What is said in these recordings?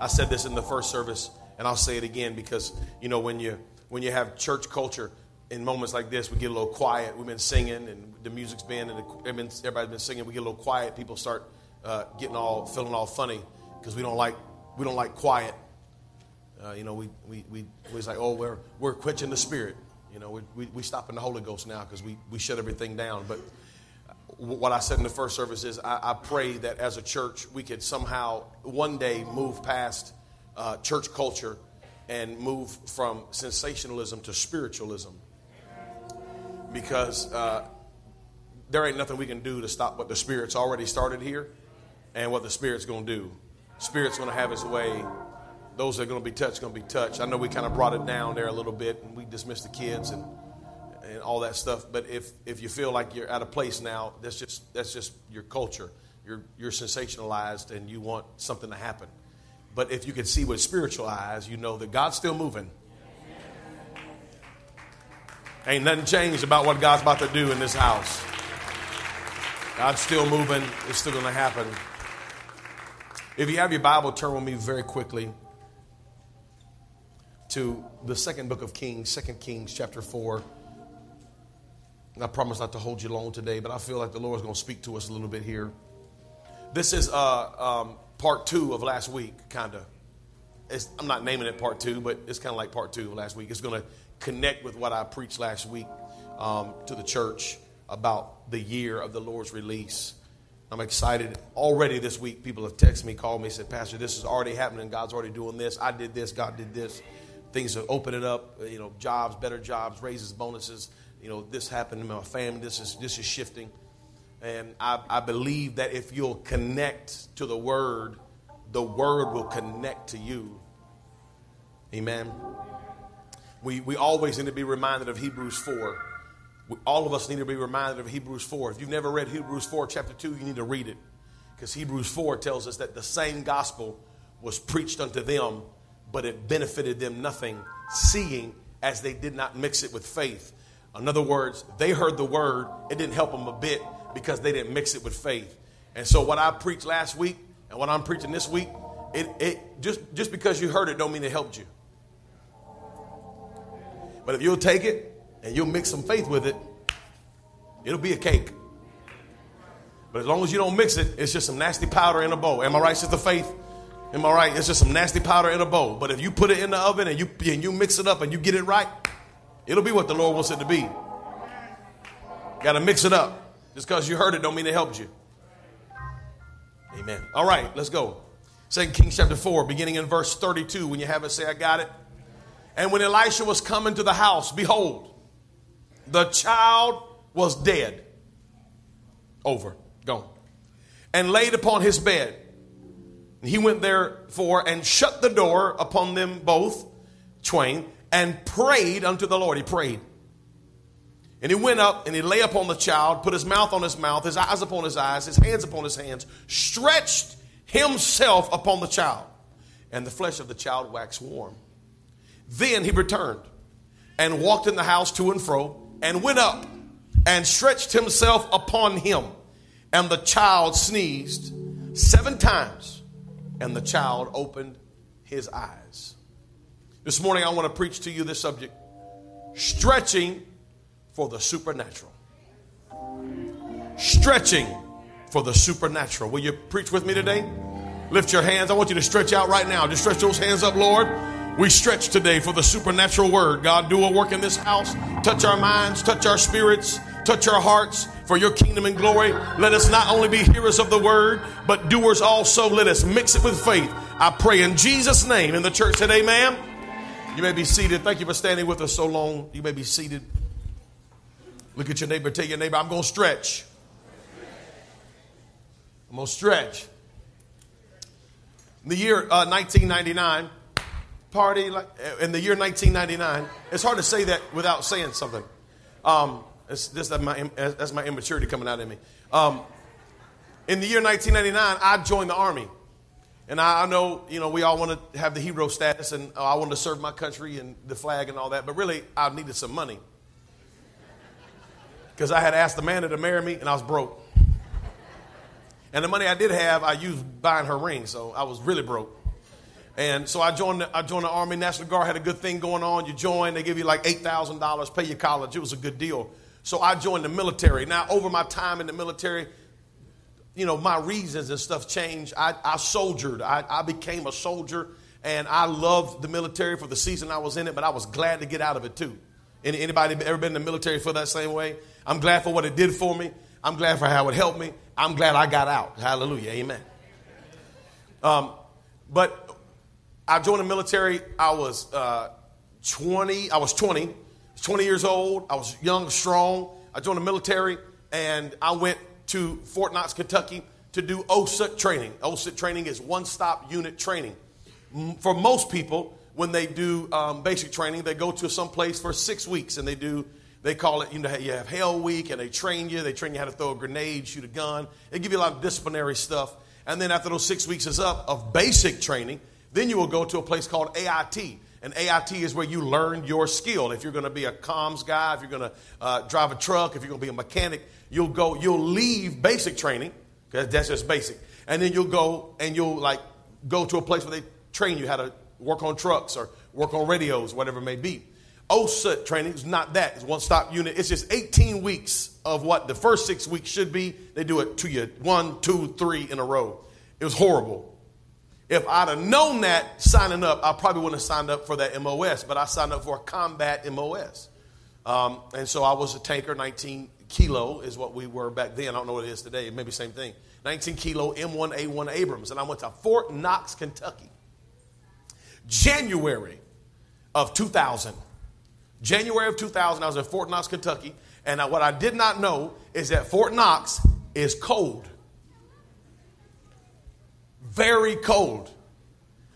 I said this in the first service, and I'll say it again because you know when you when you have church culture in moments like this, we get a little quiet. We've been singing, and the music's been, and everybody's been singing. We get a little quiet. People start uh, getting all feeling all funny because we don't like we don't like quiet. Uh, you know, we we we we like, oh, we're we're quenching the spirit. You know, we we, we stop in the Holy Ghost now because we we shut everything down, but what I said in the first service is I, I, pray that as a church we could somehow one day move past uh, church culture and move from sensationalism to spiritualism. Because uh, there ain't nothing we can do to stop what the Spirit's already started here and what the Spirit's going to do. Spirit's going to have its way. Those that are going to be touched going to be touched. I know we kind of brought it down there a little bit and we dismissed the kids and and all that stuff. But if, if you feel like you're out of place now, that's just, that's just your culture. You're, you're sensationalized and you want something to happen. But if you can see with spiritual eyes, you know that God's still moving. Ain't nothing changed about what God's about to do in this house. God's still moving. It's still going to happen. If you have your Bible, turn with me very quickly to the second book of Kings, Second Kings, chapter 4. I promise not to hold you long today, but I feel like the Lord is going to speak to us a little bit here. This is uh, um, part two of last week, kind of. I'm not naming it part two, but it's kind of like part two of last week. It's going to connect with what I preached last week um, to the church about the year of the Lord's release. I'm excited. Already this week, people have texted me, called me, said, Pastor, this is already happening. God's already doing this. I did this. God did this. Things are opening up, you know, jobs, better jobs, raises, bonuses you know, this happened in my family, this is, this is shifting. And I, I believe that if you'll connect to the word, the word will connect to you. Amen. We, we always need to be reminded of Hebrews 4. We, all of us need to be reminded of Hebrews 4. If you've never read Hebrews 4, chapter 2, you need to read it. Because Hebrews 4 tells us that the same gospel was preached unto them, but it benefited them nothing, seeing as they did not mix it with faith. In other words, they heard the word, it didn't help them a bit because they didn't mix it with faith. And so what I preached last week and what I'm preaching this week, it, it just just because you heard it don't mean it helped you. But if you'll take it and you'll mix some faith with it, it'll be a cake. But as long as you don't mix it, it's just some nasty powder in a bowl. Am I right, Sister Faith? Am I right? It's just some nasty powder in a bowl. But if you put it in the oven and you and you mix it up and you get it right, It'll be what the Lord wants it to be. Got to mix it up. Just because you heard it don't mean it helped you. Amen. All right, let's go. Second Kings chapter 4, beginning in verse 32. When you have it, say, I got it. And when Elisha was coming to the house, behold, the child was dead. Over, gone. And laid upon his bed. He went therefore and shut the door upon them both, twain, and prayed unto the Lord. He prayed. And he went up and he lay upon the child, put his mouth on his mouth, his eyes upon his eyes, his hands upon his hands, stretched himself upon the child. And the flesh of the child waxed warm. Then he returned and walked in the house to and fro and went up and stretched himself upon him. And the child sneezed seven times, and the child opened his eyes. This morning, I want to preach to you this subject stretching for the supernatural. Stretching for the supernatural. Will you preach with me today? Lift your hands. I want you to stretch out right now. Just stretch those hands up, Lord. We stretch today for the supernatural word. God, do a work in this house. Touch our minds, touch our spirits, touch our hearts for your kingdom and glory. Let us not only be hearers of the word, but doers also. Let us mix it with faith. I pray in Jesus' name. In the church said, Amen. You may be seated. Thank you for standing with us so long. You may be seated. Look at your neighbor. Tell your neighbor, I'm going to stretch. I'm going to stretch. In the year uh, 1999, party like in the year 1999. It's hard to say that without saying something. Um, just that my, that's my immaturity coming out in me. Um, in the year 1999, I joined the army. And I, I, know, you know, we all want to have the hero status and uh, I wanted to serve my country and the flag and all that, but really, I needed some money. Because I had asked Amanda to marry me and I was broke. And the money I did have, I used buying her ring, so I was really broke. And so I joined, the, I joined the Army National Guard, had a good thing going on. You join, they give you like $8,000, pay your college. It was a good deal. So I joined the military. Now, over my time in the military, you know, my reasons and stuff changed. I, I soldiered, I, I became a soldier, and I loved the military for the season I was in it, but I was glad to get out of it too. Any, anybody ever been in the military for that same way? I'm glad for what it did for me. I'm glad for how it helped me. I'm glad I got out. Hallelujah. Amen. Um, but I joined the military. I was uh, 20. I was 20. 20 years old. I was young, strong. I joined the military and I went to Fort Knox, Kentucky to do OSUT training. OSUT training is one stop unit training. For most people, when they do um, basic training, they go to some place for six weeks and they do, they call it, you know, you have Hell Week and they train you. They train you how to throw a grenade, shoot a gun. They give you a lot of disciplinary stuff. And then after those six weeks is up of basic training, then you will go to a place called AIT. And AIT is where you learn your skill. If you're going to be a comms guy, if you're going to uh, drive a truck, if you're going to be a mechanic, you'll go, you'll leave basic training, because that's just basic. And then you'll go and you'll like go to a place where they train you how to work on trucks or work on radios, whatever it may be. OSUT training is not that. It's one stop unit. It's just 18 weeks of what the first six weeks should be. They do it to you one, two, three in a row. It was horrible. If I'd have known that signing up, I probably wouldn't have signed up for that MOS, but I signed up for a combat MOS. Um, and so I was a tanker, 19 kilo is what we were back then. I don't know what it is today. Maybe same thing. 19 kilo M1A1 Abrams. And I went to Fort Knox, Kentucky. January of 2000. January of 2000, I was at Fort Knox, Kentucky. And what I did not know is that Fort Knox is cold very cold.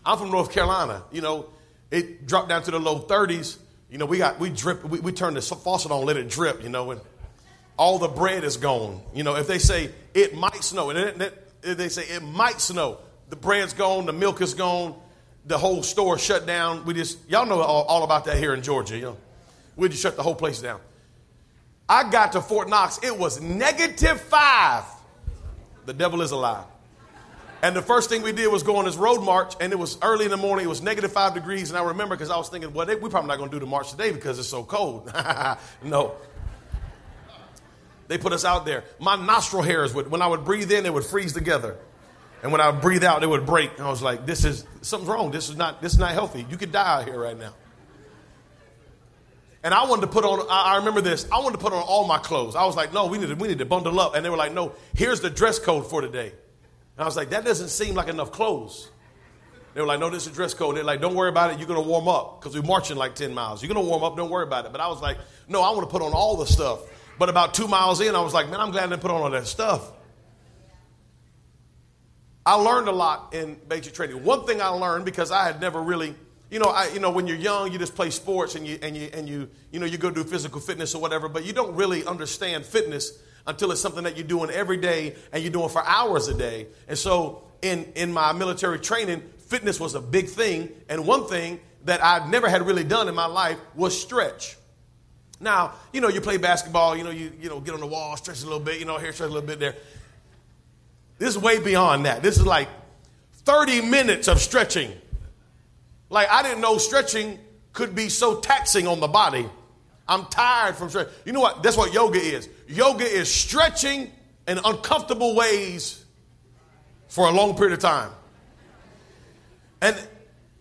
I'm from North Carolina. You know, it dropped down to the low 30s. You know, we got we drip. We, we turned the faucet on, let it drip. You know, and all the bread is gone. You know, if they say it might snow, and they say it might snow, the bread's gone, the milk is gone, the whole store shut down. We just y'all know all, all about that here in Georgia. You know, we just shut the whole place down. I got to Fort Knox. It was negative five. The devil is alive. And the first thing we did was go on this road march, and it was early in the morning. It was negative five degrees, and I remember because I was thinking, well, they, we're probably not going to do the march today because it's so cold. no. They put us out there. My nostril hairs would, when I would breathe in, they would freeze together, and when I would breathe out, they would break. And I was like, this is something's wrong. This is not this is not healthy. You could die out here right now. And I wanted to put on, I remember this, I wanted to put on all my clothes. I was like, no, we need to, we need to bundle up. And they were like, no, here's the dress code for today. And I was like, that doesn't seem like enough clothes. They were like, no, this is dress code. They're like, don't worry about it. You're going to warm up because we're marching like 10 miles. You're going to warm up. Don't worry about it. But I was like, no, I want to put on all the stuff. But about two miles in, I was like, man, I'm glad I didn't put on all that stuff. I learned a lot in basic training. One thing I learned because I had never really, you know, I, you know, when you're young, you just play sports and you and you and you, you know, you go do physical fitness or whatever, but you don't really understand fitness until it's something that you're doing every day and you're doing for hours a day. And so in, in my military training, fitness was a big thing. And one thing that I never had really done in my life was stretch. Now, you know, you play basketball, you know, you, you know, get on the wall, stretch a little bit, you know, here, stretch a little bit there. This is way beyond that. This is like 30 minutes of stretching. Like, I didn't know stretching could be so taxing on the body. I'm tired from stretching. You know what? That's what yoga is. Yoga is stretching in uncomfortable ways for a long period of time. And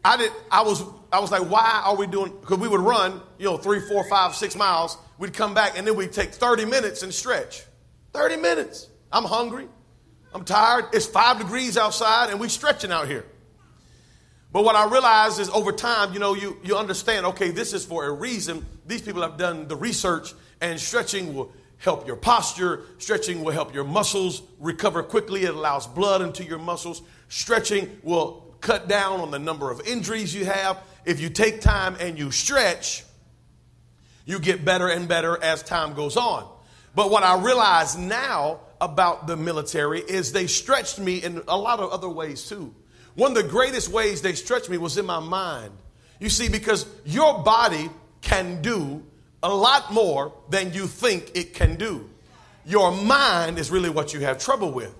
I did. I was. I was like, why are we doing? Because we would run, you know, three, four, five, six miles. We'd come back and then we'd take 30 minutes and stretch. 30 minutes. I'm hungry. I'm tired. It's five degrees outside and we're stretching out here. But what I realized is over time, you know, you, you understand, okay, this is for a reason. These people have done the research, and stretching will help your posture. Stretching will help your muscles recover quickly. It allows blood into your muscles. Stretching will cut down on the number of injuries you have. If you take time and you stretch, you get better and better as time goes on. But what I realize now about the military is they stretched me in a lot of other ways too. One of the greatest ways they stretched me was in my mind. You see, because your body can do a lot more than you think it can do. Your mind is really what you have trouble with.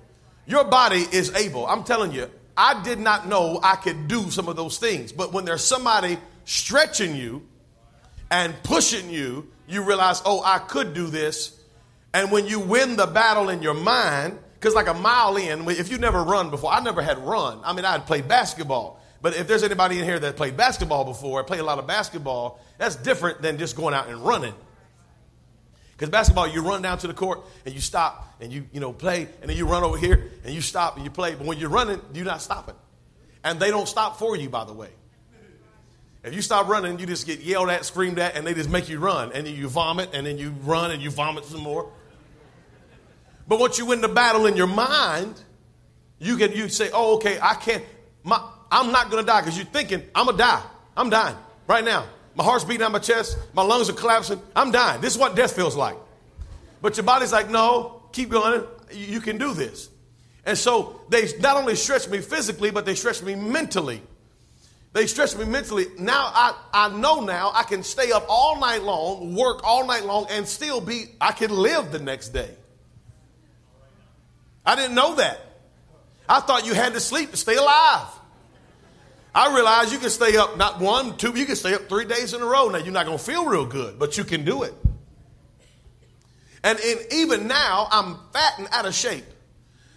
Your body is able. I'm telling you, I did not know I could do some of those things. But when there's somebody stretching you and pushing you, you realize, oh, I could do this. And when you win the battle in your mind, because like a mile in, if you never run before, I never had run. I mean, I had played basketball. But if there's anybody in here that played basketball before, played a lot of basketball, that's different than just going out and running. Because basketball, you run down to the court and you stop and you, you know, play, and then you run over here and you stop and you play. But when you're running, you're not stopping. And they don't stop for you, by the way. If you stop running, you just get yelled at, screamed at, and they just make you run. And then you vomit, and then you run and you vomit some more. But once you win the battle in your mind, you can you say, oh, okay, I can't, my, I'm not gonna die, because you're thinking, I'm gonna die. I'm dying right now. My heart's beating out my chest. My lungs are collapsing. I'm dying. This is what death feels like. But your body's like, no, keep going. You can do this. And so they not only stretched me physically, but they stretched me mentally. They stretched me mentally. Now I, I know now I can stay up all night long, work all night long, and still be, I can live the next day. I didn't know that. I thought you had to sleep to stay alive. I realize you can stay up not one, two, you can stay up three days in a row. Now, you're not going to feel real good, but you can do it. And in, even now, I'm fat and out of shape.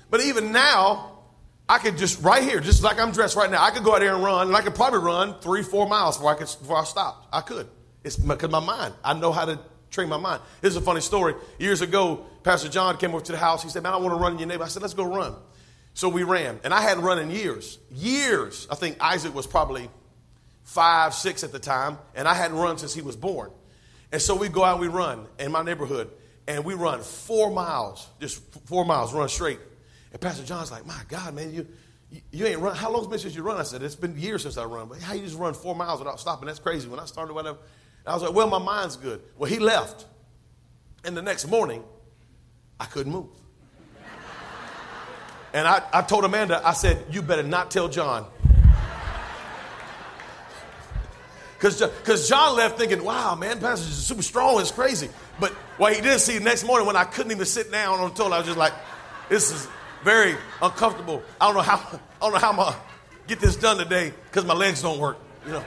But even now, I could just, right here, just like I'm dressed right now, I could go out there and run, and I could probably run three, four miles before I, could, before I stopped. I could. It's because my mind, I know how to train my mind. This is a funny story. Years ago, Pastor John came over to the house. He said, Man, I want to run in your neighborhood. I said, Let's go run. So we ran, and I hadn't run in years. Years. I think Isaac was probably five, six at the time, and I hadn't run since he was born. And so we go out we run in my neighborhood, and we run four miles, just four miles, run straight. And Pastor John's like, My God, man, you, you, you ain't run. How long's been since you run? I said, It's been years since I run. But how you just run four miles without stopping? That's crazy. When I started, whatever. I was like, Well, my mind's good. Well, he left. And the next morning, I couldn't move. And I, I told Amanda, I said, You better not tell John. Because John left thinking, wow, man, Pastor is super strong. It's crazy. But what he didn't see the next morning when I couldn't even sit down on the toilet, I was just like, this is very uncomfortable. I don't know how, I don't know how I'm going to get this done today because my legs don't work, you know.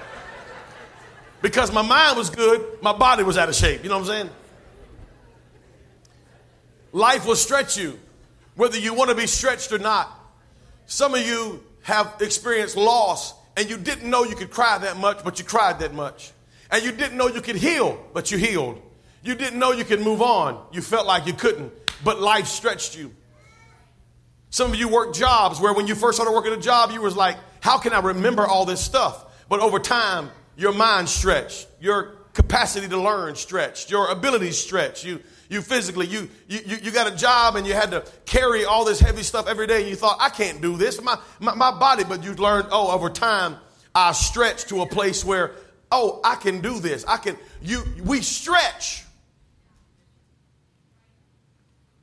Because my mind was good, my body was out of shape. You know what I'm saying? Life will stretch you whether you want to be stretched or not. Some of you have experienced loss and you didn't know you could cry that much, but you cried that much. And you didn't know you could heal, but you healed. You didn't know you could move on. You felt like you couldn't, but life stretched you. Some of you work jobs where when you first started working a job, you was like, how can I remember all this stuff? But over time, your mind stretched, your capacity to learn stretched, your abilities stretched. You you physically, you, you, you got a job and you had to carry all this heavy stuff every day and you thought, I can't do this, my, my, my body, but you learned, oh, over time, I stretched to a place where, oh, I can do this. I can, you, we stretch.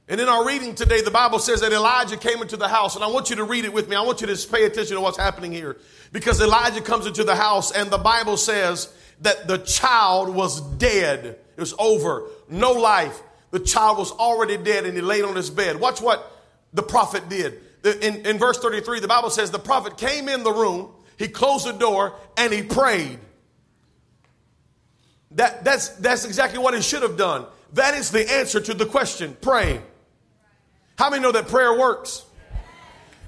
And in our reading today, the Bible says that Elijah came into the house, and I want you to read it with me. I want you to pay attention to what's happening here. Because Elijah comes into the house, and the Bible says that the child was dead. It was over. No life. The child was already dead and he laid on his bed. Watch what the prophet did. In, in verse 33, the Bible says the prophet came in the room, he closed the door, and he prayed. That, that's, that's exactly what he should have done. That is the answer to the question pray. How many know that prayer works?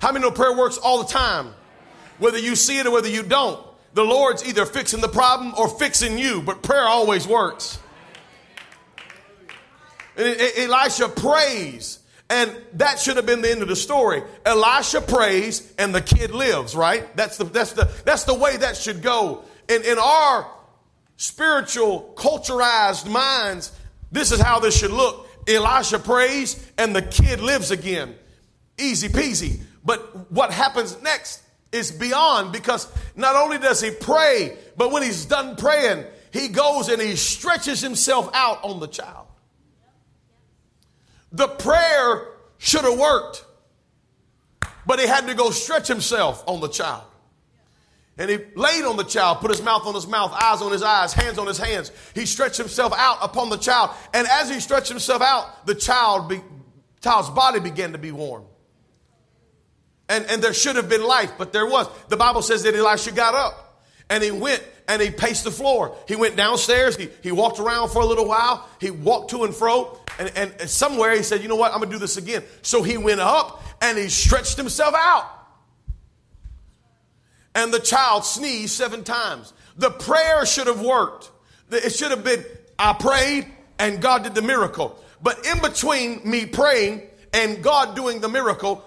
How many know prayer works all the time? Whether you see it or whether you don't. The Lord's either fixing the problem or fixing you, but prayer always works. Elisha prays. And that should have been the end of the story. Elisha prays and the kid lives, right? That's the, that's the, that's the way that should go. In, in our spiritual, culturized minds, this is how this should look. Elisha prays and the kid lives again. Easy peasy. But what happens next is beyond because not only does he pray, but when he's done praying, he goes and he stretches himself out on the child. The prayer should have worked, but he had to go stretch himself on the child. And he laid on the child, put his mouth on his mouth, eyes on his eyes, hands on his hands. He stretched himself out upon the child. And as he stretched himself out, the child be, child's body began to be warm. And, and there should have been life, but there was. The Bible says that Elisha got up and he went and he paced the floor. He went downstairs. He, he walked around for a little while. He walked to and fro. And, and somewhere he said, you know what? I'm to do this again. So he went up and he stretched himself out. And the child sneezed seven times. The prayer should have worked. It should have been, I prayed and God did the miracle. But in between me praying and God doing the miracle,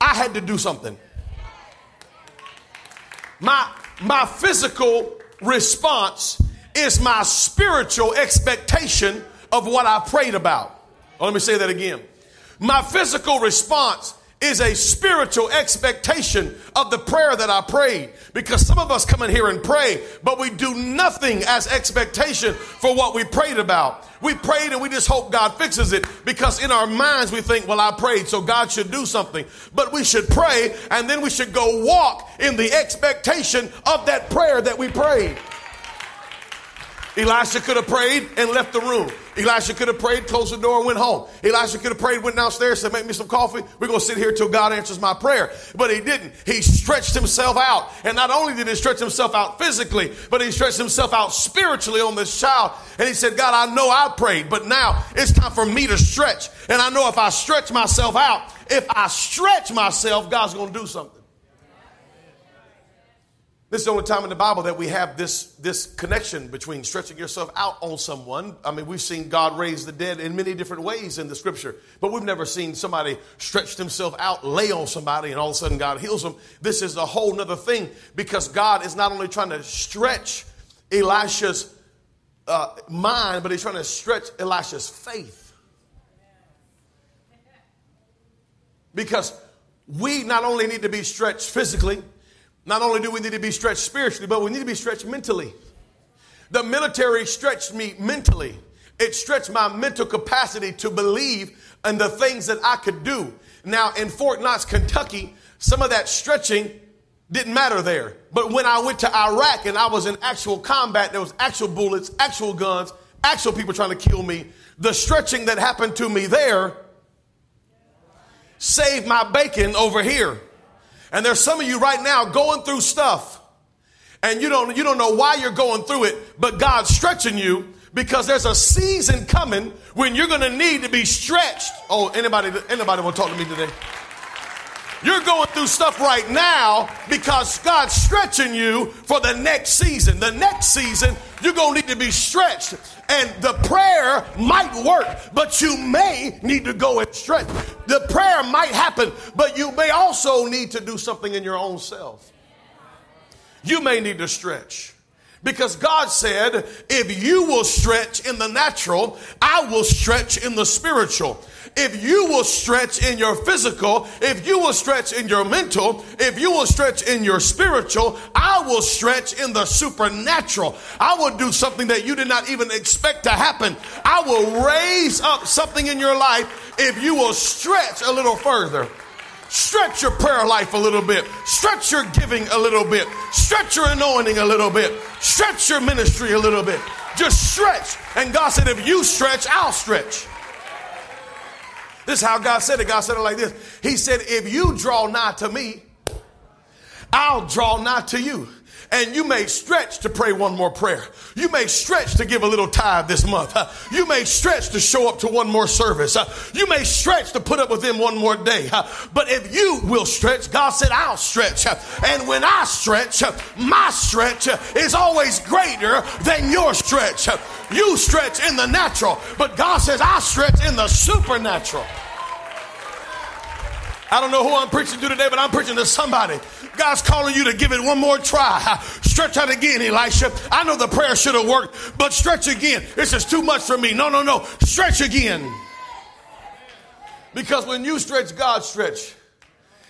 I had to do something. My, my physical response is my spiritual expectation of what I prayed about. Oh, let me say that again. My physical response is a spiritual expectation of the prayer that I prayed. Because some of us come in here and pray, but we do nothing as expectation for what we prayed about. We prayed and we just hope God fixes it because in our minds we think, well, I prayed, so God should do something. But we should pray and then we should go walk in the expectation of that prayer that we prayed. Elisha could have prayed and left the room. Elisha could have prayed, closed the door, and went home. Elisha could have prayed, went downstairs, said, Make me some coffee. We're going to sit here till God answers my prayer. But he didn't. He stretched himself out. And not only did he stretch himself out physically, but he stretched himself out spiritually on this child. And he said, God, I know I prayed, but now it's time for me to stretch. And I know if I stretch myself out, if I stretch myself, God's going to do something. This is the only time in the Bible that we have this, this connection between stretching yourself out on someone. I mean, we've seen God raise the dead in many different ways in the scripture, but we've never seen somebody stretch themselves out, lay on somebody, and all of a sudden God heals them. This is a whole nother thing because God is not only trying to stretch Elisha's uh, mind, but he's trying to stretch Elisha's faith. Because we not only need to be stretched physically, not only do we need to be stretched spiritually, but we need to be stretched mentally. The military stretched me mentally. It stretched my mental capacity to believe in the things that I could do. Now, in Fort Knox, Kentucky, some of that stretching didn't matter there. But when I went to Iraq and I was in actual combat, there was actual bullets, actual guns, actual people trying to kill me. The stretching that happened to me there saved my bacon over here. And there's some of you right now going through stuff and you don't, you don't know why you're going through it, but God's stretching you because there's a season coming when you're going to need to be stretched. Oh, anybody, anybody want to talk to me today? You're going through stuff right now because God's stretching you for the next season. The next season, you're going to need to be stretched. And the prayer might work, but you may need to go and stretch. The prayer might happen, but you may also need to do something in your own self. You may need to stretch. Because God said, if you will stretch in the natural, I will stretch in the spiritual if you will stretch in your physical, if you will stretch in your mental, if you will stretch in your spiritual, I will stretch in the supernatural. I will do something that you did not even expect to happen. I will raise up something in your life if you will stretch a little further. Stretch your prayer life a little bit. Stretch your giving a little bit. Stretch your anointing a little bit. Stretch your ministry a little bit. Just stretch. And God said, if you stretch, I'll stretch. This is how God said it. God said it like this He said, If you draw nigh to me, I'll draw nigh to you. And you may stretch to pray one more prayer. You may stretch to give a little tithe this month. You may stretch to show up to one more service. You may stretch to put up with them one more day. But if you will stretch, God said, I'll stretch. And when I stretch, my stretch is always greater than your stretch. You stretch in the natural, but God says, I stretch in the supernatural. I don't know who I'm preaching to today, but I'm preaching to somebody. God's calling you to give it one more try. Stretch out again, Elisha. I know the prayer should have worked, but stretch again. This is too much for me. No, no, no. Stretch again. Because when you stretch, God stretch.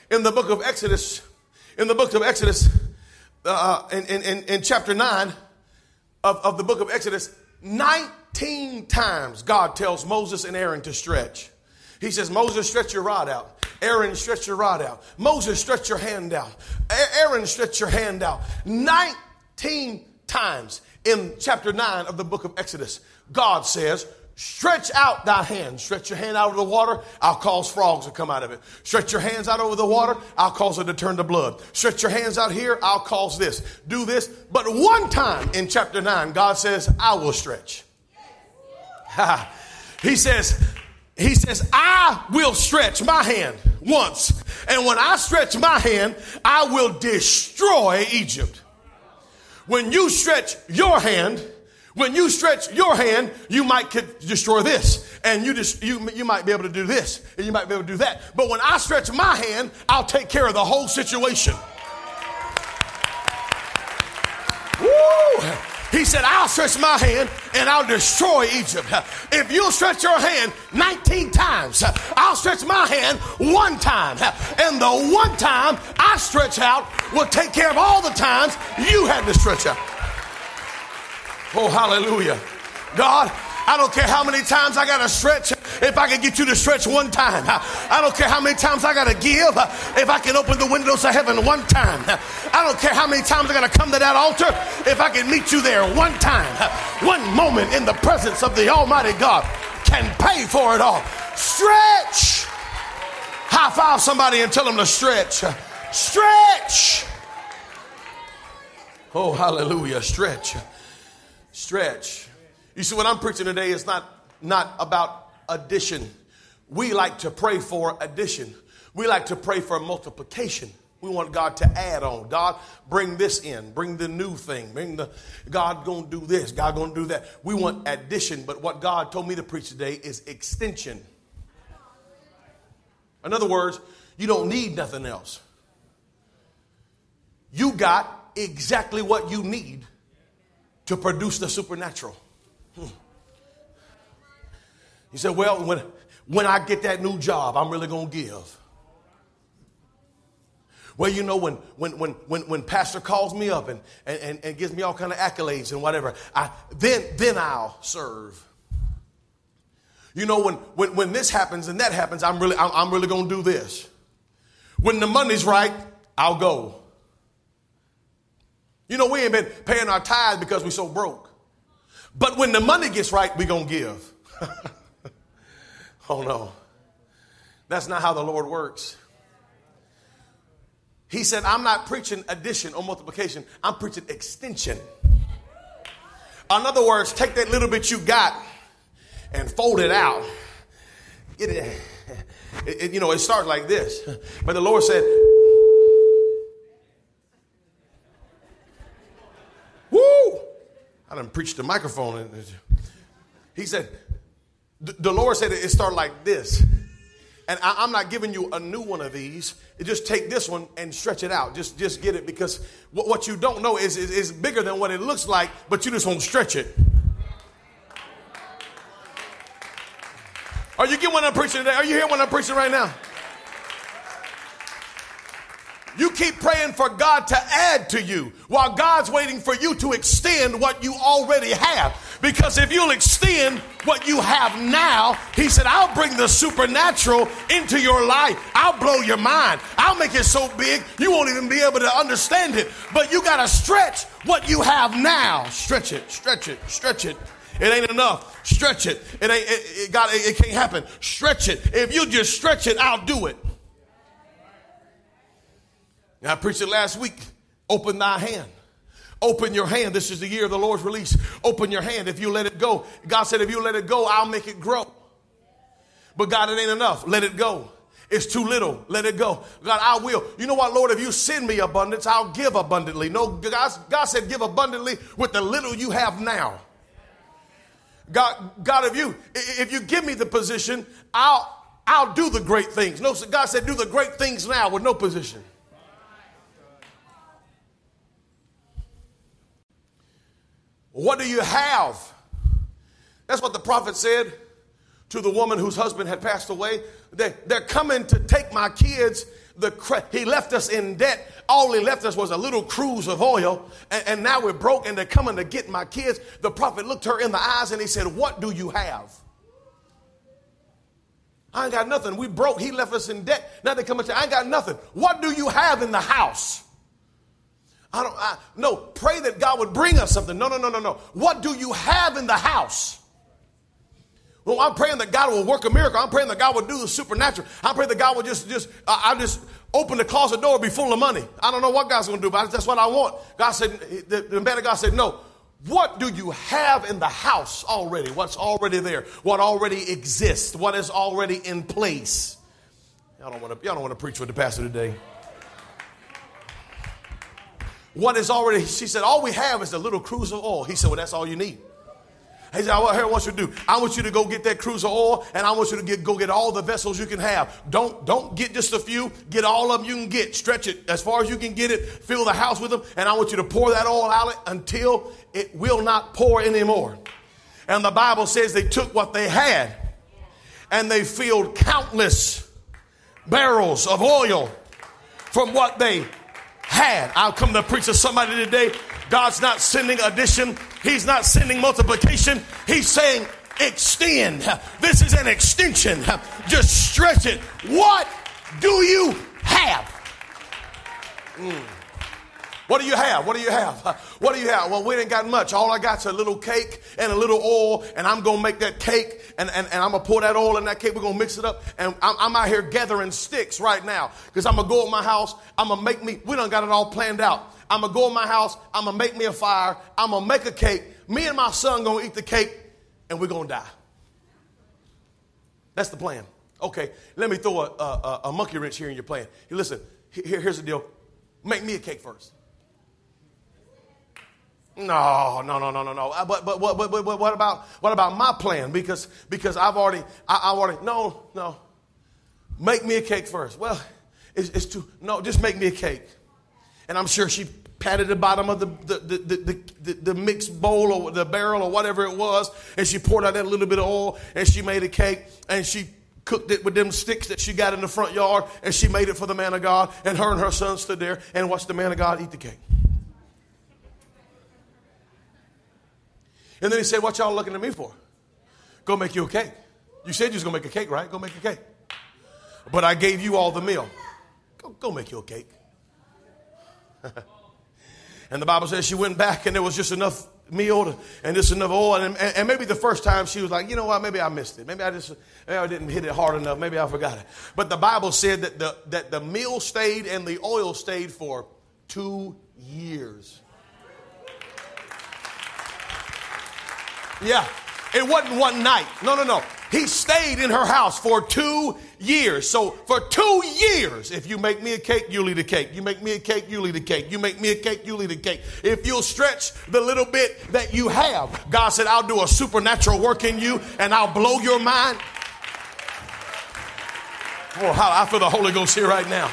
In the book of Exodus, In the book of Exodus, uh, in, in, in chapter 9 of, of the book of Exodus, 19 times God tells Moses and Aaron to stretch. He says, Moses, stretch your rod out. Aaron, stretch your rod out. Moses, stretch your hand out. Aaron, stretch your hand out. 19 times in chapter 9 of the book of Exodus, God says, Stretch out thy hand. Stretch your hand out of the water. I'll cause frogs to come out of it. Stretch your hands out over the water. I'll cause it to turn to blood. Stretch your hands out here. I'll cause this. Do this. But one time in chapter 9, God says, I will stretch. he says, he says, I will stretch my hand once. And when I stretch my hand, I will destroy Egypt. When you stretch your hand, when you stretch your hand, you might destroy this, and you just you you might be able to do this, and you might be able to do that. But when I stretch my hand, I'll take care of the whole situation. Woo! He said, I'll stretch my hand and I'll destroy Egypt. If you stretch your hand 19 times, I'll stretch my hand one time. And the one time I stretch out will take care of all the times you had to stretch out. Oh, hallelujah. God, I don't care how many times I got to stretch. If I can get you to stretch one time, I don't care how many times I got to give. If I can open the windows of heaven one time, I don't care how many times I got to come to that altar. If I can meet you there one time, one moment in the presence of the Almighty God can pay for it all. Stretch. High five somebody and tell them to stretch. Stretch. Oh, hallelujah. Stretch. Stretch. You see, what I'm preaching today is not, not about addition. We like to pray for addition. We like to pray for multiplication. We want God to add on. God, bring this in. Bring the new thing. Bring the God gonna do this. God gonna do that. We want addition, but what God told me to preach today is extension. In other words, you don't need nothing else. You got exactly what you need to produce the supernatural. Hmm. He said, Well, when, when I get that new job, I'm really going to give. Well, you know, when, when, when, when, when pastor calls me up and, and, and and gives me all kind of accolades and whatever, I, then, then I'll serve. You know, when, when, when this happens and that happens, I'm really, I'm, I'm really going to do this. When the money's right, I'll go. You know, we ain't been paying our tithe because we're so broke. But when the money gets right, we're going to give. oh, no. That's not how the Lord works. He said, I'm not preaching addition or multiplication, I'm preaching extension. In other words, take that little bit you got and fold it out. It, it, it, you know, it starts like this. But the Lord said, Woo! I done preached the microphone. He said, the Lord said it started like this. And I, am not giving you a new one of these. just take this one and stretch it out. Just, just get it because what, what you don't know is, is, is bigger than what it looks like, but you just won't stretch it. Are you getting what I'm preaching today? Are you hearing what I'm preaching right now? You keep praying for God to add to you while God's waiting for you to extend what you already have. Because if you'll extend what you have now, He said, I'll bring the supernatural into your life. I'll blow your mind. I'll make it so big you won't even be able to understand it. But you got to stretch what you have now. Stretch it, stretch it, stretch it. It ain't enough. Stretch it. It ain't. It, it got. It, it can't happen. Stretch it. If you just stretch it, I'll do it. Now, I preached it last week. Open thy hand. Open your hand. This is the year of the Lord's release. Open your hand. If you let it go, God said, if you let it go, I'll make it grow. But God, it ain't enough. Let it go. It's too little. Let it go. God, I will. You know what, Lord? If you send me abundance, I'll give abundantly. No, God, God said, give abundantly with the little you have now. God, God, if you if you give me the position, I'll I'll do the great things. No, God said, do the great things now with no position. What do you have? That's what the prophet said to the woman whose husband had passed away. They, they're coming to take my kids, the he left us in debt. All he left us was a little cruse of oil, and, and now we're broke, and they're coming to get my kids. The prophet looked her in the eyes and he said, What do you have? I ain't got nothing. We broke. He left us in debt. Now they come and say, I ain't got nothing. What do you have in the house? I don't, I, no, pray that God would bring us something. No, no, no, no, no. What do you have in the house? Well, I'm praying that God will work a miracle. I'm praying that God will do the supernatural. I pray that God will just, just, uh, I just open the closet door, be full of money. I don't know what God's going to do, but that's what I want. God said, the, the man of God said, no. What do you have in the house already? What's already there? What already exists? What is already in place? Y'all don't want to, y'all don't want to preach with the pastor today. What is already, she said, all we have is a little cruse of oil. He said, well, that's all you need. He said, what I want you to do, I want you to go get that cruse of oil and I want you to get, go get all the vessels you can have. Don't, don't get just a few. Get all of them you can get. Stretch it as far as you can get it. Fill the house with them. And I want you to pour that oil out until it will not pour anymore. And the Bible says they took what they had and they filled countless barrels of oil from what they had. I'll come to preach to somebody today. God's not sending addition, He's not sending multiplication. He's saying extend. This is an extension. Just stretch it. What do you have? Mm. What do you have? What do you have? What do you have? Well, we ain't got much. All I got's a little cake and a little oil, and I'm gonna make that cake, and, and, and I'm gonna pour that oil in that cake. We're gonna mix it up, and I'm, I'm out here gathering sticks right now because I'm gonna go in my house. I'm gonna make me. We done got it all planned out. I'm gonna go in my house. I'm gonna make me a fire. I'm gonna make a cake. Me and my son gonna eat the cake, and we're gonna die. That's the plan. Okay, let me throw a, a, a monkey wrench here in your plan. Hey, listen, here, here's the deal. Make me a cake first. No, no, no, no, no, no. Uh, but, but, but, but, but what about what about my plan? Because because I've already I, I already no no. Make me a cake first. Well, it's, it's too no. Just make me a cake. And I'm sure she patted the bottom of the, the, the, the, the, mixed bowl or the barrel or whatever it was, and she poured out that little bit of oil, and she made a cake, and she cooked it with them sticks that she got in the front yard, and she made it for the man of God, and her and her son stood there and watched the man of God eat the cake. And then he said, What y'all looking at me for? Go make you a cake. You said you was gonna make a cake, right? Go make a cake. But I gave you all the meal. Go, go make you a cake. And the Bible says she went back and there was just enough meal to, and just enough oil. And, and, and, maybe the first time she was like, you know what, maybe I missed it. Maybe I just maybe I didn't hit it hard enough. Maybe I forgot it. But the Bible said that the, that the meal stayed and the oil stayed for two years. Yeah. It wasn't one night. No, no, no. He stayed in her house for two years. So for two years, if you make me a cake, you'll eat a cake. You make me a cake, you'll eat a cake. You make me a cake, you'll eat a cake. If you'll stretch the little bit that you have, God said, I'll do a supernatural work in you and I'll blow your mind. Oh, I feel the Holy Ghost here right now.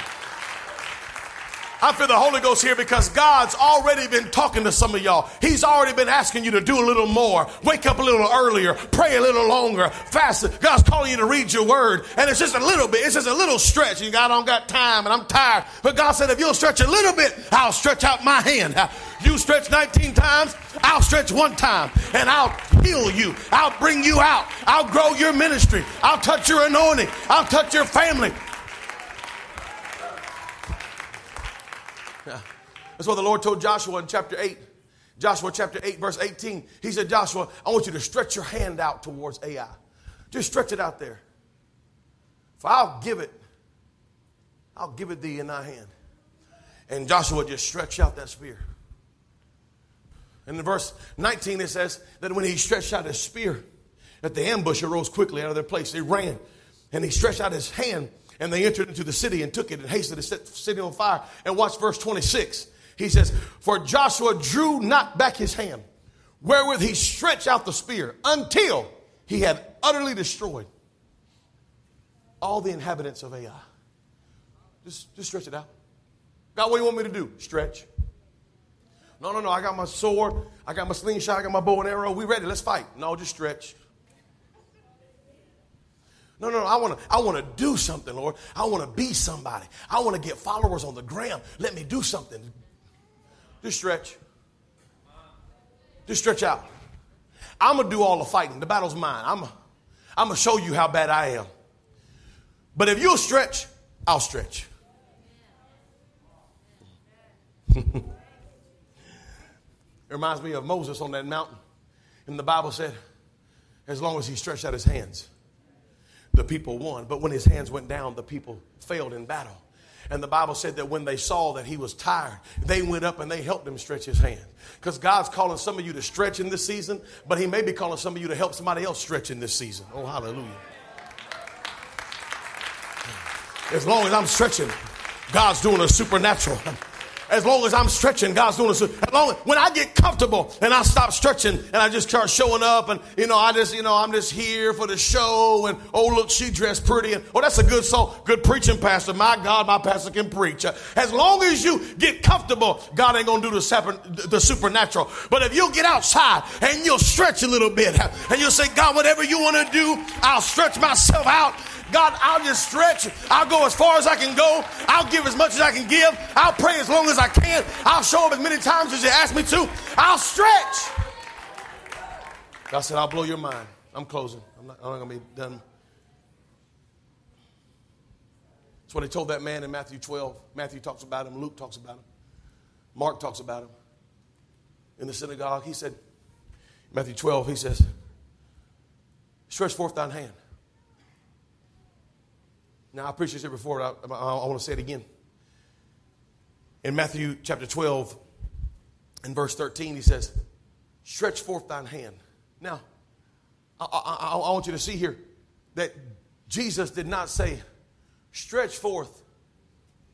I feel the Holy Ghost here because God's already been talking to some of y'all. He's already been asking you to do a little more, wake up a little earlier, pray a little longer, fast. God's calling you to read your word, and it's just a little bit. It's just a little stretch. God I don't got time, and I'm tired. But God said, if you'll stretch a little bit, I'll stretch out my hand. You stretch 19 times, I'll stretch one time, and I'll heal you. I'll bring you out. I'll grow your ministry. I'll touch your anointing. I'll touch your family. That's what the Lord told Joshua in chapter 8. Joshua chapter 8, verse 18. He said, Joshua, I want you to stretch your hand out towards Ai. Just stretch it out there. For I'll give it, I'll give it thee in thy hand. And Joshua just stretched out that spear. And in verse 19, it says that when he stretched out his spear, that the ambush arose quickly out of their place. They ran, and he stretched out his hand, and they entered into the city and took it and hastened to set the city on fire. And watch verse 26. He says, For Joshua drew not back his hand, wherewith he stretched out the spear until he had utterly destroyed all the inhabitants of Ai. Just, just stretch it out. God, what do you want me to do? Stretch. No, no, no. I got my sword. I got my slingshot. I got my bow and arrow. We ready. Let's fight. No, just stretch. No, no, no. I want to I want to do something, Lord. I want to be somebody. I want to get followers on the gram. Let me do something. Just stretch. Just stretch out. I'm going to do all the fighting. The battle's mine. I'm I'm going to show you how bad I am. But if you'll stretch, I'll stretch. it reminds me of Moses on that mountain. And the Bible said, as long as he stretched out his hands, the people won. But when his hands went down, the people failed in battle. And the Bible said that when they saw that he was tired, they went up and they helped him stretch his hand. Because God's calling some of you to stretch in this season, but he may be calling some of you to help somebody else stretch in this season. Oh, hallelujah. As long as I'm stretching, God's doing a supernatural. As long as I'm stretching, God's doing this. As long as, when I get comfortable and I stop stretching and I just start showing up and, you know, I just, you know, I'm just here for the show and, oh, look, she dressed pretty. And, oh, that's a good song, good preaching pastor. My God, my pastor can preach. Uh, as long as you get comfortable, God ain't to do the, the supernatural. But if you'll get outside and you'll stretch a little bit uh, and you'll say, God, whatever you want to do, I'll stretch myself out God, I'll just stretch. I'll go as far as I can go. I'll give as much as I can give. I'll pray as long as I can. I'll show up as many times as you ask me to. I'll stretch. God said, I'll blow your mind. I'm closing. I'm not, I'm not going to be done. That's what he told that man in Matthew 12. Matthew talks about him. Luke talks about him. Mark talks about him. In the synagogue, he said, Matthew 12, he says, Stretch forth thine hand. Now, I preached here before, I, I, I want to say it again. In Matthew chapter 12, in verse 13, he says, Stretch forth thine hand. Now, I, I, I want you to see here that Jesus did not say, Stretch forth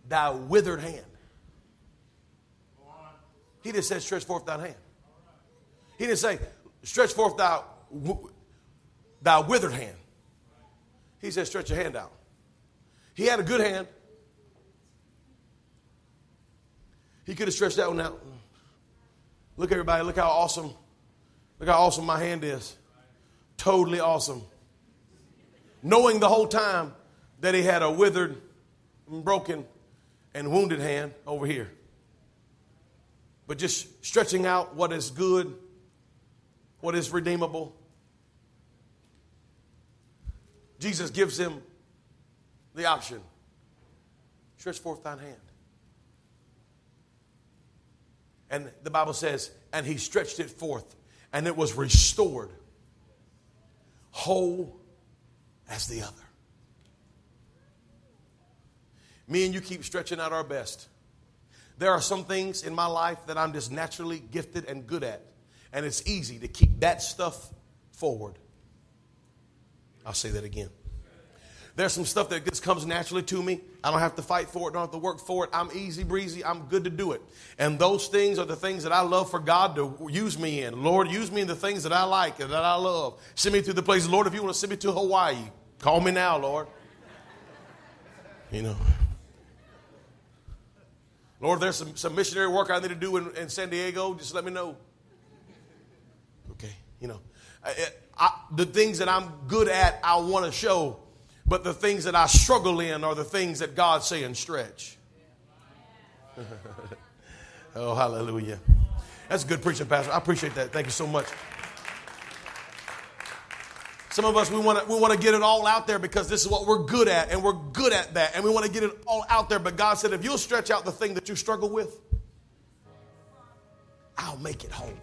thy withered hand. He just said, Stretch forth thine hand. He didn't say, Stretch forth thy, thy withered hand. He said, Stretch your hand out. He had a good hand. He could have stretched that one out. Look, everybody, look how awesome, look how awesome my hand is. Totally awesome. Knowing the whole time that he had a withered, broken, and wounded hand over here. But just stretching out what is good, what is redeemable. Jesus gives him the option stretch forth thine hand. And the Bible says, and he stretched it forth, and it was restored, whole as the other. Me and you keep stretching out our best. There are some things in my life that I'm just naturally gifted and good at, and it's easy to keep that stuff forward. I'll say that again. There's some stuff that just comes naturally to me. I don't have to fight for it, don't have to work for it. I'm easy breezy. I'm good to do it. And those things are the things that I love for God to use me in. Lord, use me in the things that I like and that I love. Send me to the places. Lord, if you want to send me to Hawaii, call me now, Lord. You know. Lord, there's some, some missionary work I need to do in, in San Diego. Just let me know. Okay, you know. I, I, the things that I'm good at, I want to show but the things that I struggle in are the things that God's saying stretch. oh, hallelujah. That's good preaching, Pastor. I appreciate that. Thank you so much. Some of us, we want to we want to get it all out there because this is what we're good at, and we're good at that, and we want to get it all out there. But God said, if you'll stretch out the thing that you struggle with, I'll make it whole.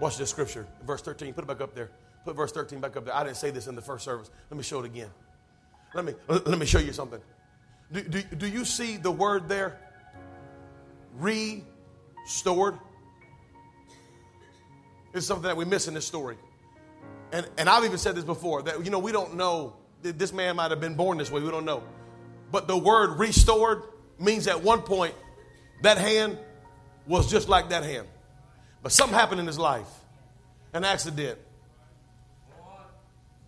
Watch this scripture, verse 13. Put it back up there. Put verse 13 back up there. I didn't say this in the first service. Let me show it again. Let me, let me show you something. Do, do, do you see the word there? Restored. It's something that we miss in this story. And, and I've even said this before that, you know, we don't know. This man might have been born this way. We don't know. But the word restored means at one point that hand was just like that hand. But something happened in his life an accident.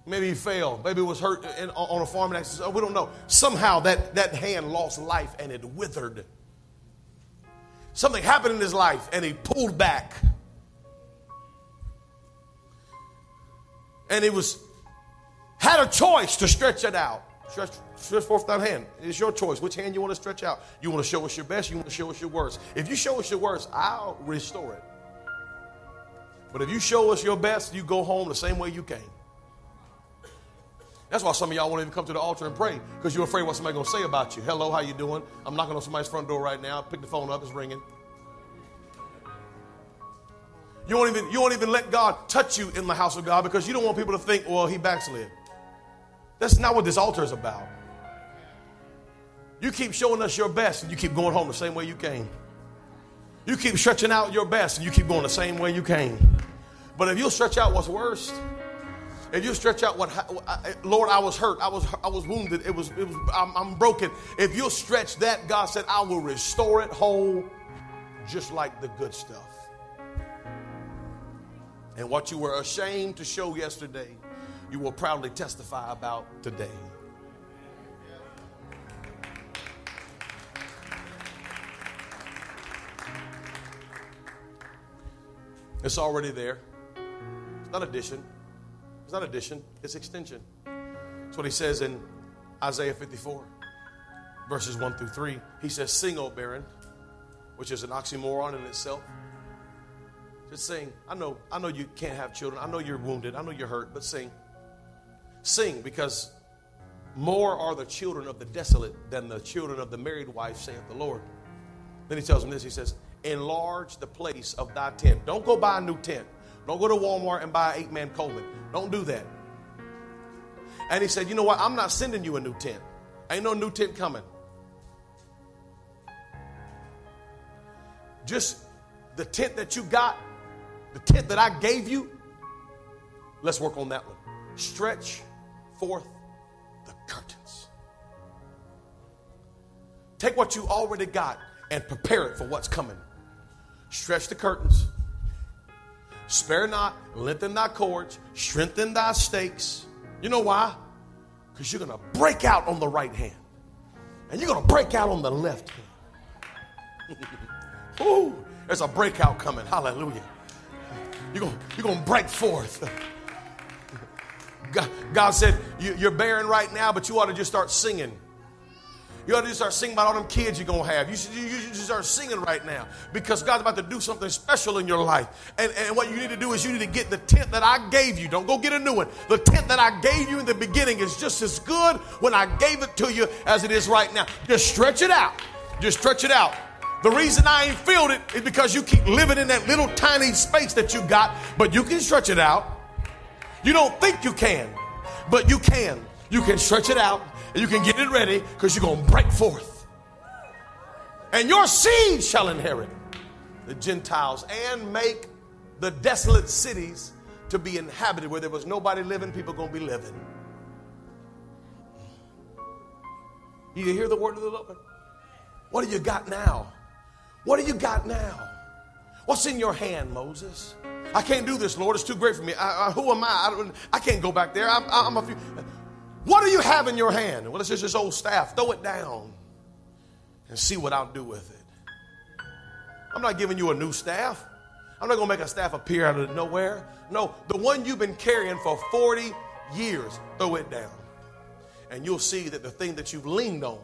Maybe he fell. Maybe he was hurt in, on a farming accident. Oh, we don't know. Somehow that, that hand lost life and it withered. Something happened in his life and he pulled back. And he was had a choice to stretch it out. Stretch, stretch forth that hand. It's your choice. Which hand you want to stretch out? You want to show us your best, you want to show us your worst. If you show us your worst, I'll restore it. But if you show us your best, you go home the same way you came. That's why some of y'all won't even come to the altar and pray because you're afraid what somebody's going to say about you. Hello, how you doing? I'm knocking on somebody's front door right now. Pick the phone up, it's ringing. You won't even you won't even let God touch you in the house of God because you don't want people to think, well, he backslid. That's not what this altar is about. You keep showing us your best and you keep going home the same way you came. You keep stretching out your best and you keep going the same way you came. But if you'll stretch out what's worst, if you stretch out what, Lord, I was hurt, I was, I was wounded, it was, it was I'm, I'm broken. If you'll stretch that, God said, I will restore it whole, just like the good stuff. And what you were ashamed to show yesterday, you will proudly testify about today. It's already there. It's not addition. It's not addition, it's extension. That's what he says in Isaiah 54, verses 1 through 3. He says, Sing, O barren, which is an oxymoron in itself. Just sing. I know, I know you can't have children. I know you're wounded. I know you're hurt, but sing. Sing because more are the children of the desolate than the children of the married wife, saith the Lord. Then he tells him this. He says, Enlarge the place of thy tent. Don't go buy a new tent. Don't go to Walmart and buy an eight man Coleman. Don't do that. And he said, You know what? I'm not sending you a new tent. Ain't no new tent coming. Just the tent that you got, the tent that I gave you, let's work on that one. Stretch forth the curtains. Take what you already got and prepare it for what's coming. Stretch the curtains. Spare not, lengthen thy cords, strengthen thy stakes. You know why? Because you're going to break out on the right hand. And you're going to break out on the left hand. Ooh, there's a breakout coming. Hallelujah. You're going you're to break forth. God, God said, You're barren right now, but you ought to just start singing. You ought to start singing about all them kids you're going to have. You should, you should start singing right now because God's about to do something special in your life. And, and what you need to do is you need to get the tent that I gave you. Don't go get a new one. The tent that I gave you in the beginning is just as good when I gave it to you as it is right now. Just stretch it out. Just stretch it out. The reason I ain't filled it is because you keep living in that little tiny space that you got, but you can stretch it out. You don't think you can, but you can. You can stretch it out you can get it ready because you're going to break forth. And your seed shall inherit the Gentiles and make the desolate cities to be inhabited where there was nobody living, people going to be living. You hear the word of the Lord? What do you got now? What do you got now? What's in your hand, Moses? I can't do this, Lord. It's too great for me. I, I, who am I? I, I, can't go back there. I'm, I'm a few. What do you have in your hand? Well, it's just this old staff. Throw it down and see what I'll do with it. I'm not giving you a new staff. I'm not going to make a staff appear out of nowhere. No, the one you've been carrying for 40 years, throw it down. And you'll see that the thing that you've leaned on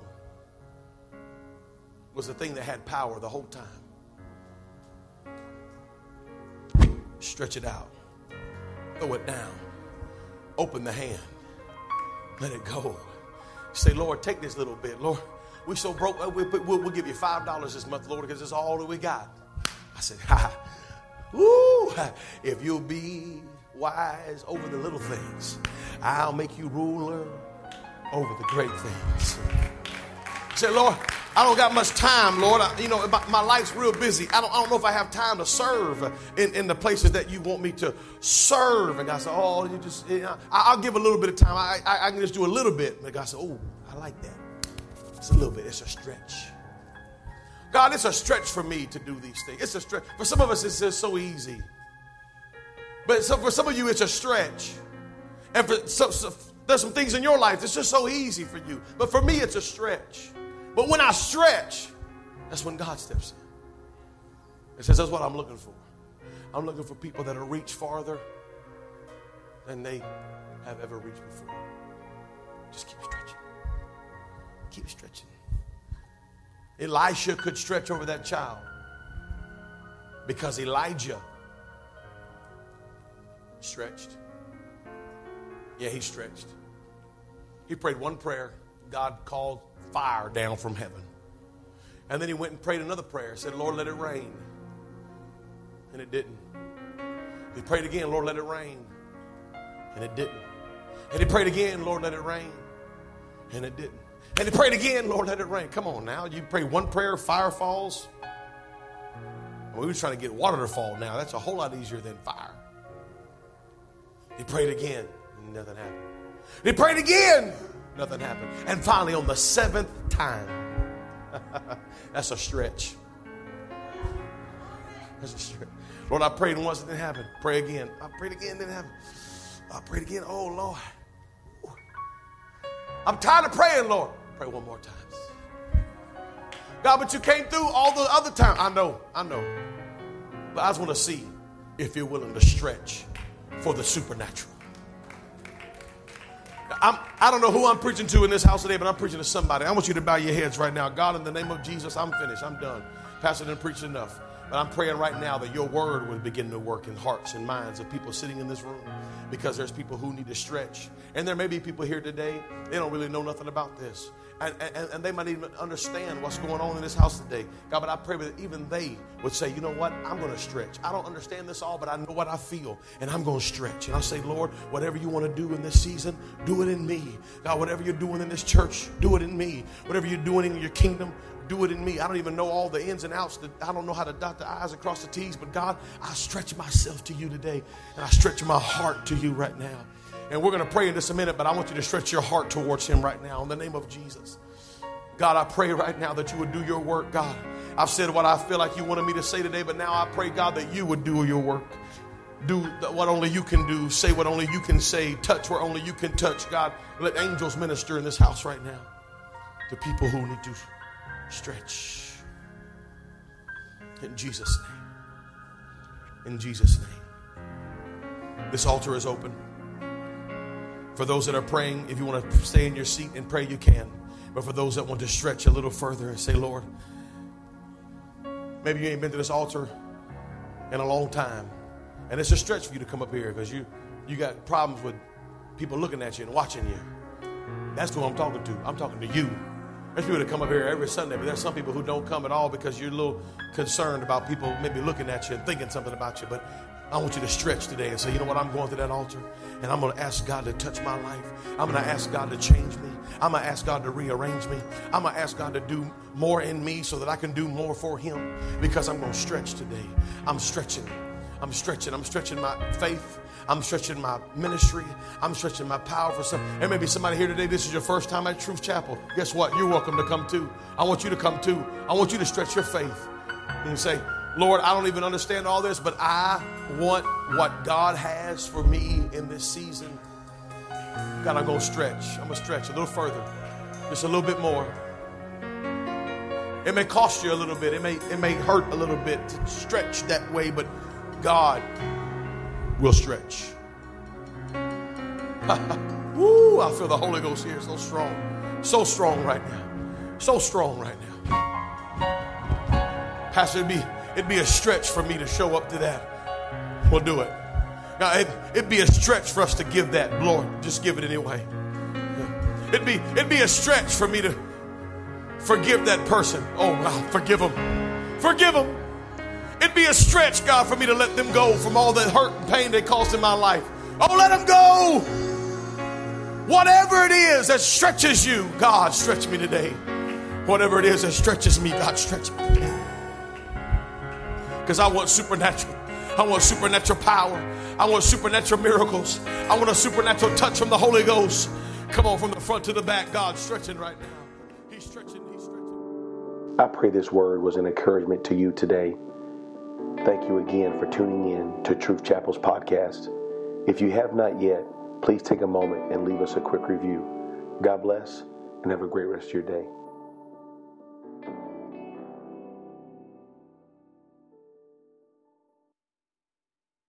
was the thing that had power the whole time. Stretch it out, throw it down, open the hand, let it go. Say, Lord, take this little bit. Lord, we so broke, we'll, we'll, we'll give you $5 this month, Lord, because it's all that we got. I said, ha, woo, if you'll be wise over the little things, I'll make you ruler over the great things. Say, Lord, I don't got much time, Lord. I, you know, my, life's real busy. I don't, I don't know if I have time to serve in, in the places that you want me to serve. And God said, Oh, you just, you know, I, will give a little bit of time. I, I, I, can just do a little bit. And God said, Oh, I like that. It's a little bit. It's a stretch. God, it's a stretch for me to do these things. It's a stretch. For some of us, it's just so easy. But so for some of you, it's a stretch. And for so, so, there's some things in your life it's just so easy for you. But for me, it's a stretch. But when I stretch, that's when God steps in. It says, That's what I'm looking for. I'm looking for people that'll reach farther than they have ever reached before. Just keep stretching. Keep stretching. Elisha could stretch over that child because Elijah stretched. Yeah, he stretched. He prayed one prayer. God called fire down from heaven. And then he went and prayed another prayer. Said, Lord, let it rain. And it didn't. He prayed again, Lord, let it rain. And it didn't. And he prayed again, Lord, let it rain. And it didn't. And he prayed again, Lord, let it rain. Come on now. You pray one prayer, fire falls. We were trying to get water to fall now. That's a whole lot easier than fire. He prayed again, and nothing happened. He prayed again, nothing happened. And finally, on the seventh time, that's a stretch. That's a stretch. Lord, I prayed once, it didn't happen. Pray again. I prayed again, it didn't happen. I prayed again. Oh, Lord. I'm tired of praying, Lord. Pray one more time. God, but you came through all the other time. I know, I know. But I just want to see if you're willing to stretch for the supernatural. I'm, I don't know who I'm preaching to in this house today, but I'm preaching to somebody. I want you to bow your heads right now. God, in the name of Jesus, I'm finished. I'm done. Pastor didn't preach enough. But I'm praying right now that your word will begin to work in hearts and minds of people sitting in this room because there's people who need to stretch. And there may be people here today, they don't really know nothing about this. And, and, and, they might even understand what's going on in this house today. God, but I pray that even they would say, you know what? I'm going to stretch. I don't understand this all, but I know what I feel, and I'm going to stretch. And I say, Lord, whatever you want to do in this season, do it in me. God, whatever you're doing in this church, do it in me. Whatever you're doing in your kingdom, do it in me. I don't even know all the ins and outs. I don't know how to dot the I's across the T's, but God, I stretch myself to you today, and I stretch my heart to you right now. And we're going to pray in just a minute, but I want you to stretch your heart towards Him right now in the name of Jesus. God, I pray right now that you would do your work, God. I've said what I feel like you wanted me to say today, but now I pray, God, that you would do your work. Do what only you can do, say what only you can say, touch where only you can touch. God, let angels minister in this house right now to people who need to stretch. In Jesus' name. In Jesus' name. This altar is open. For those that are praying, if you want to stay in your seat and pray, you can. But for those that want to stretch a little further and say, Lord, maybe you ain't been to this altar in a long time. And it's a stretch for you to come up here because you, you got problems with people looking at you and watching you. That's who I'm talking to. I'm talking to you. There's people that come up here every Sunday, but there's some people who don't come at all because you're a little concerned about people maybe looking at you and thinking something about you. But I want you to stretch today and say, you know what, I'm going to that altar and I'm going to ask God to touch my life. I'm going to ask God to change me. I'm going to ask God to rearrange me. I'm going to ask God to do more in me so that I can do more for Him because I'm going to stretch today. I'm stretching. I'm stretching. I'm stretching my faith. I'm stretching my ministry. I'm stretching my power for some. There may be somebody here today. This is your first time at Truth Chapel. Guess what? You're welcome to come too. I want you to come too. I want you to stretch your faith and say, Lord, I don't even understand all this, but I want what God has for me in this season. God, I'm going to stretch. I'm going to stretch a little further, just a little bit more. It may cost you a little bit, it may, it may hurt a little bit to stretch that way, but God will stretch. Woo, I feel the Holy Ghost here so strong. So strong right now. So strong right now. Pastor, it'd be It'd be a stretch for me to show up to that. We'll do it. Now, it, it'd be a stretch for us to give that. Lord, just give it anyway. It'd be, it'd be a stretch for me to forgive that person. Oh, God, forgive them. Forgive them. It'd be a stretch, God, for me to let them go from all the hurt and pain they caused in my life. Oh, let them go. Whatever it is that stretches you, God, stretch me today. Whatever it is that stretches me, God, stretch me today because I want supernatural. I want supernatural power. I want supernatural miracles. I want a supernatural touch from the Holy Ghost. Come on, from the front to the back, God stretching right now. He's stretching, He's stretching. I pray this word was an encouragement to you today. Thank you again for tuning in to Truth Chapel's podcast. If you have not yet, please take a moment and leave us a quick review. God bless and have a great rest of your day.